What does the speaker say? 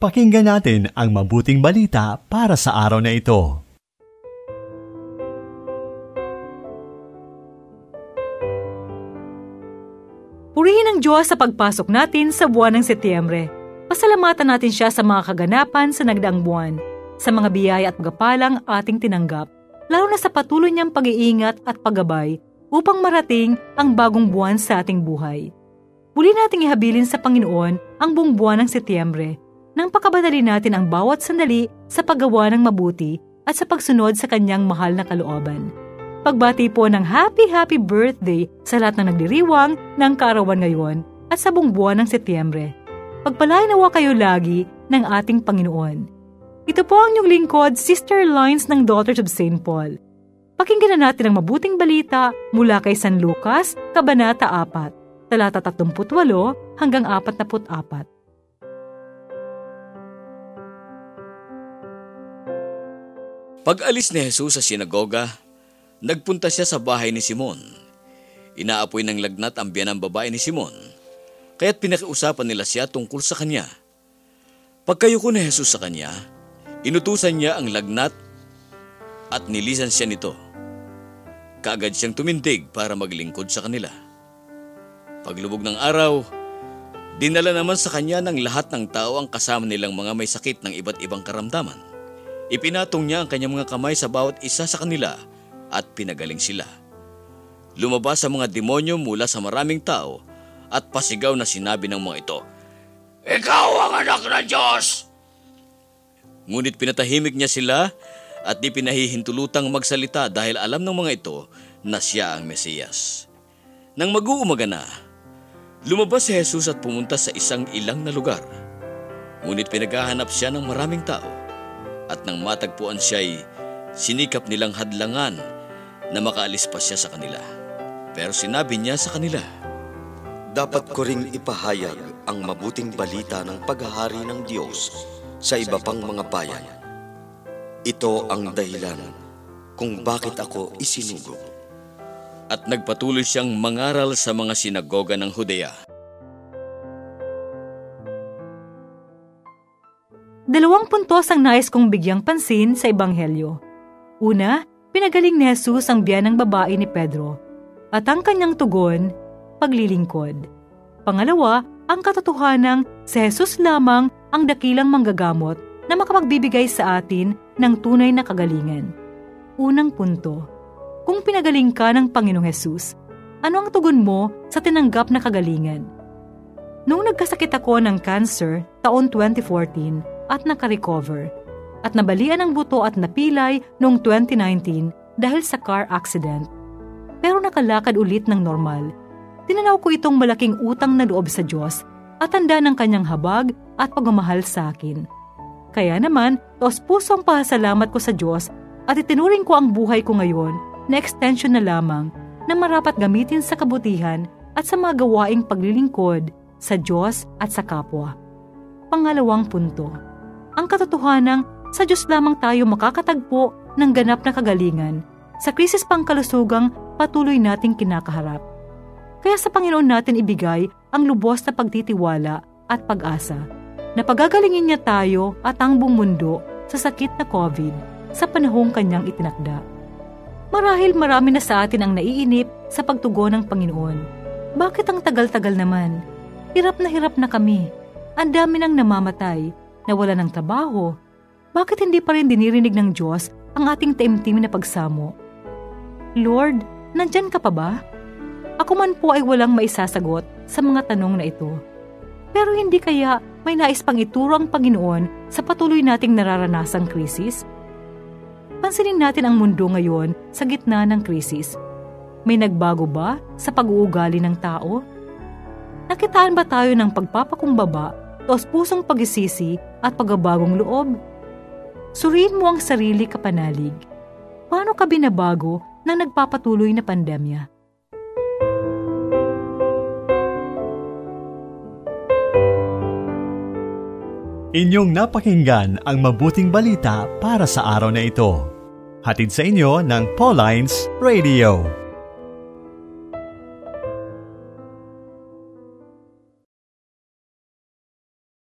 Pakinggan natin ang mabuting balita para sa araw na ito. Purihin ang Diyos sa pagpasok natin sa buwan ng Setyembre. Pasalamatan natin siya sa mga kaganapan sa nagdaang buwan, sa mga biyaya at pagpalang ating tinanggap, lalo na sa patuloy niyang pag-iingat at paggabay upang marating ang bagong buwan sa ating buhay. Muli nating ihabilin sa Panginoon ang buong buwan ng Setyembre nang pakabadali natin ang bawat sandali sa paggawa ng mabuti at sa pagsunod sa kanyang mahal na kalooban. Pagbati po ng happy happy birthday sa lahat ng nagdiriwang ng kaarawan ngayon at sa buong buwan ng Setyembre. Pagpalain nawa kayo lagi ng ating Panginoon. Ito po ang inyong lingkod, Sister Lines ng Daughters of St. Paul. Pakinggan na natin ang mabuting balita mula kay San Lucas, Kabanata 4, talata 38 hanggang 44. Pag-alis ni Jesus sa sinagoga, nagpunta siya sa bahay ni Simon. Inaapoy ng lagnat ang biyanang babae ni Simon, kaya't pinakiusapan nila siya tungkol sa kanya. Pagkayuko ni Jesus sa kanya, inutusan niya ang lagnat at nilisan siya nito. Kaagad siyang tumindig para maglingkod sa kanila. Paglubog ng araw, dinala naman sa kanya ng lahat ng tao ang kasama nilang mga may sakit ng iba't ibang karamdaman. Ipinatong niya ang kanyang mga kamay sa bawat isa sa kanila at pinagaling sila. Lumabas ang mga demonyo mula sa maraming tao at pasigaw na sinabi ng mga ito, Ikaw ang anak ng Diyos! Ngunit pinatahimik niya sila at di pinahihintulutang magsalita dahil alam ng mga ito na siya ang Mesiyas. Nang mag-uumaga na, lumabas si Jesus at pumunta sa isang ilang na lugar. Ngunit pinaghahanap siya ng maraming tao at nang matagpuan siya'y sinikap nilang hadlangan na makaalis pa siya sa kanila. Pero sinabi niya sa kanila, Dapat ko ring ipahayag ang mabuting balita ng paghahari ng Diyos sa iba pang mga bayan. Ito ang dahilan kung bakit ako isinugo. At nagpatuloy siyang mangaral sa mga sinagoga ng Hudea. Dalawang puntos ang nais kong bigyang pansin sa Ebanghelyo. Una, pinagaling ni Jesus ang biyanang babae ni Pedro at ang kanyang tugon, paglilingkod. Pangalawa, ang katotohanang si Jesus lamang ang dakilang manggagamot na makapagbibigay sa atin ng tunay na kagalingan. Unang punto, kung pinagaling ka ng Panginoong Jesus, ano ang tugon mo sa tinanggap na kagalingan? Noong nagkasakit ako ng cancer taon 2014, at nakarecover at nabalian ang buto at napilay noong 2019 dahil sa car accident. Pero nakalakad ulit ng normal. Tinanaw ko itong malaking utang na loob sa Diyos at tanda ng kanyang habag at pagmamahal sa akin. Kaya naman, tos pusong pasalamat ko sa Diyos at itinuring ko ang buhay ko ngayon na extension na lamang na marapat gamitin sa kabutihan at sa mga gawaing paglilingkod sa Diyos at sa kapwa. Pangalawang punto ang katotohanang sa Diyos lamang tayo makakatagpo ng ganap na kagalingan sa krisis pangkalusugang patuloy nating kinakaharap. Kaya sa Panginoon natin ibigay ang lubos na pagtitiwala at pag-asa na pagagalingin niya tayo at ang buong mundo sa sakit na COVID sa panahong kanyang itinakda. Marahil marami na sa atin ang naiinip sa pagtugon ng Panginoon. Bakit ang tagal-tagal naman? Hirap na hirap na kami. Ang dami nang namamatay nawala ng trabaho, bakit hindi pa rin dinirinig ng Diyos ang ating taimtim na pagsamo? Lord, nandyan ka pa ba? Ako man po ay walang maisasagot sa mga tanong na ito. Pero hindi kaya may nais pang ituro ang Panginoon sa patuloy nating nararanasang krisis? Pansinin natin ang mundo ngayon sa gitna ng krisis. May nagbago ba sa pag-uugali ng tao? Nakitaan ba tayo ng pagpapakumbaba o pusong pagisisi at pagbabagong loob. Suriin mo ang sarili kapanalig. Paano ka binabago ng nagpapatuloy na pandemya? Inyong napakinggan ang mabuting balita para sa araw na ito. Hatid sa inyo ng Pauline's Radio.